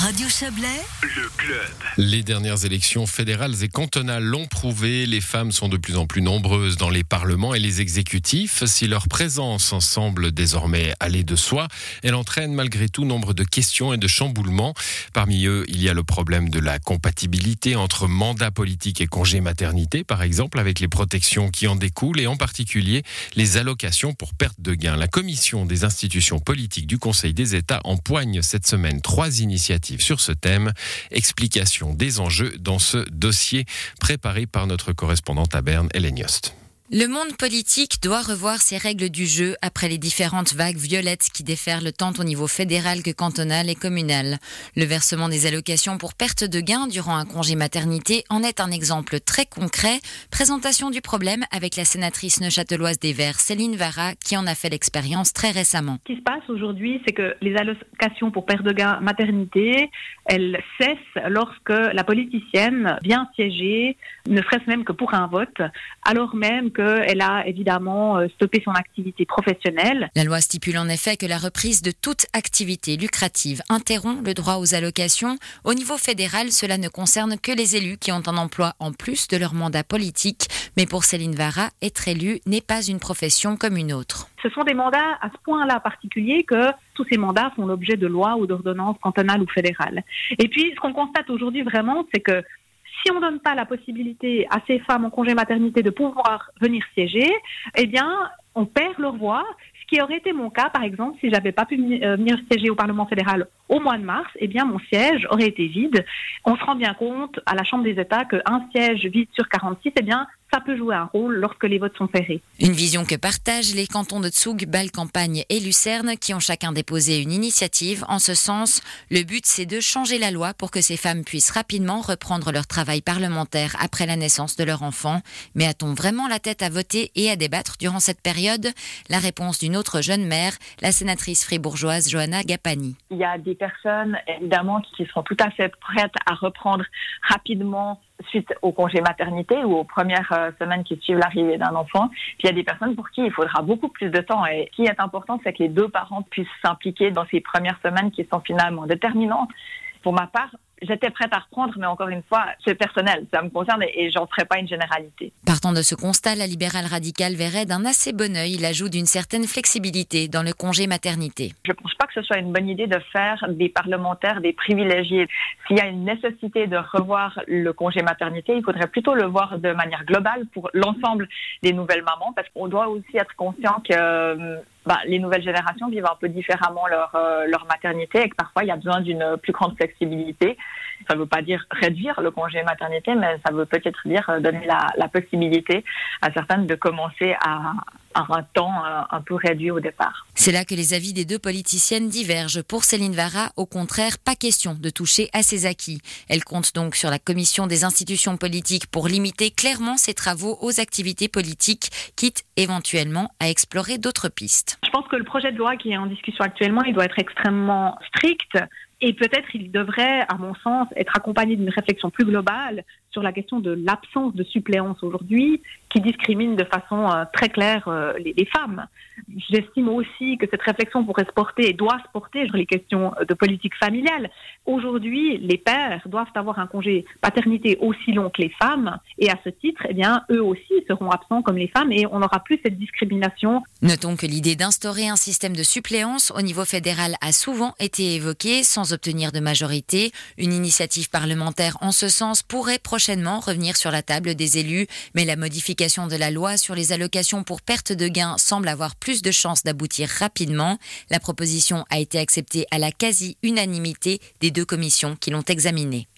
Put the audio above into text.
Radio Chablais, le club. Les dernières élections fédérales et cantonales l'ont prouvé, les femmes sont de plus en plus nombreuses dans les parlements et les exécutifs. Si leur présence semble désormais aller de soi, elle entraîne malgré tout nombre de questions et de chamboulements. Parmi eux, il y a le problème de la compatibilité entre mandat politique et congé maternité, par exemple, avec les protections qui en découlent et en particulier les allocations pour perte de gain. La commission des institutions politiques du Conseil des États empoigne cette semaine trois initiatives sur ce thème. Explication des enjeux dans ce dossier préparé par notre correspondante à Berne, Hélène Yost. Le monde politique doit revoir ses règles du jeu après les différentes vagues violettes qui déferlent tant au niveau fédéral que cantonal et communal. Le versement des allocations pour perte de gain durant un congé maternité en est un exemple très concret. Présentation du problème avec la sénatrice neuchâteloise des Verts, Céline Vara, qui en a fait l'expérience très récemment. Ce qui se passe aujourd'hui, c'est que les allocations pour perte de gain maternité, elles cessent lorsque la politicienne vient siéger, ne serait-ce même que pour un vote, alors même que elle a évidemment euh, stoppé son activité professionnelle. La loi stipule en effet que la reprise de toute activité lucrative interrompt le droit aux allocations. Au niveau fédéral, cela ne concerne que les élus qui ont un emploi en plus de leur mandat politique. Mais pour Céline Vara, être élu n'est pas une profession comme une autre. Ce sont des mandats à ce point-là particulier que tous ces mandats font l'objet de lois ou d'ordonnances cantonales ou fédérales. Et puis, ce qu'on constate aujourd'hui vraiment, c'est que si on ne donne pas la possibilité à ces femmes en congé maternité de pouvoir venir siéger, eh bien, on perd leur voix, ce qui aurait été mon cas, par exemple, si j'avais pas pu euh, venir siéger au Parlement fédéral au mois de mars, eh bien, mon siège aurait été vide. On se rend bien compte à la Chambre des États qu'un siège vide sur 46, eh bien, ça peut jouer un rôle lorsque les votes sont serrés. Une vision que partagent les cantons de Tsug, Bâle, Campagne et Lucerne qui ont chacun déposé une initiative en ce sens. Le but, c'est de changer la loi pour que ces femmes puissent rapidement reprendre leur travail parlementaire après la naissance de leur enfant. Mais a-t-on vraiment la tête à voter et à débattre durant cette période? La réponse d'une autre jeune mère, la sénatrice fribourgeoise Johanna Gapani. Il y a des personnes, évidemment, qui sont tout à fait prêtes à reprendre rapidement suite au congé maternité ou aux premières euh, semaines qui suivent l'arrivée d'un enfant. Puis il y a des personnes pour qui il faudra beaucoup plus de temps. Et ce qui est important, c'est que les deux parents puissent s'impliquer dans ces premières semaines qui sont finalement déterminantes. Pour ma part, j'étais prête à reprendre, mais encore une fois, c'est personnel, ça me concerne et j'en ferai pas une généralité. Partant de ce constat, la libérale radicale verrait d'un assez bon œil l'ajout d'une certaine flexibilité dans le congé maternité. Je ne pense pas que ce soit une bonne idée de faire des parlementaires des privilégiés. S'il y a une nécessité de revoir le congé maternité, il faudrait plutôt le voir de manière globale pour l'ensemble des nouvelles mamans, parce qu'on doit aussi être conscient que euh, bah, les nouvelles générations vivent un peu différemment leur, euh, leur maternité et que parfois il y a besoin d'une plus grande flexibilité. Ça ne veut pas dire réduire le congé maternité, mais ça veut peut-être dire euh, donner la, la possibilité à certaines de commencer à, un temps euh, un peu réduit au départ. C'est là que les avis des deux politiciennes divergent. Pour Céline Vara, au contraire, pas question de toucher à ses acquis. Elle compte donc sur la commission des institutions politiques pour limiter clairement ses travaux aux activités politiques, quitte éventuellement à explorer d'autres pistes. Je pense que le projet de loi qui est en discussion actuellement, il doit être extrêmement strict et peut-être il devrait, à mon sens, être accompagné d'une réflexion plus globale sur la question de l'absence de suppléance aujourd'hui qui discrimine de façon euh, très claire euh, les, les, femmes. J'estime aussi que cette réflexion pourrait se porter et doit se porter sur les questions de politique familiale. Aujourd'hui, les pères doivent avoir un congé paternité aussi long que les femmes et à ce titre, eh bien, eux aussi seront absents comme les femmes et on n'aura plus cette discrimination. Notons que l'idée d'instaurer un système de suppléance au niveau fédéral a souvent été évoquée sans obtenir de majorité. Une initiative parlementaire en ce sens pourrait prochainement revenir sur la table des élus, mais la modification de la loi sur les allocations pour perte de gains semble avoir plus de chances d'aboutir rapidement. La proposition a été acceptée à la quasi-unanimité des deux commissions qui l'ont examinée.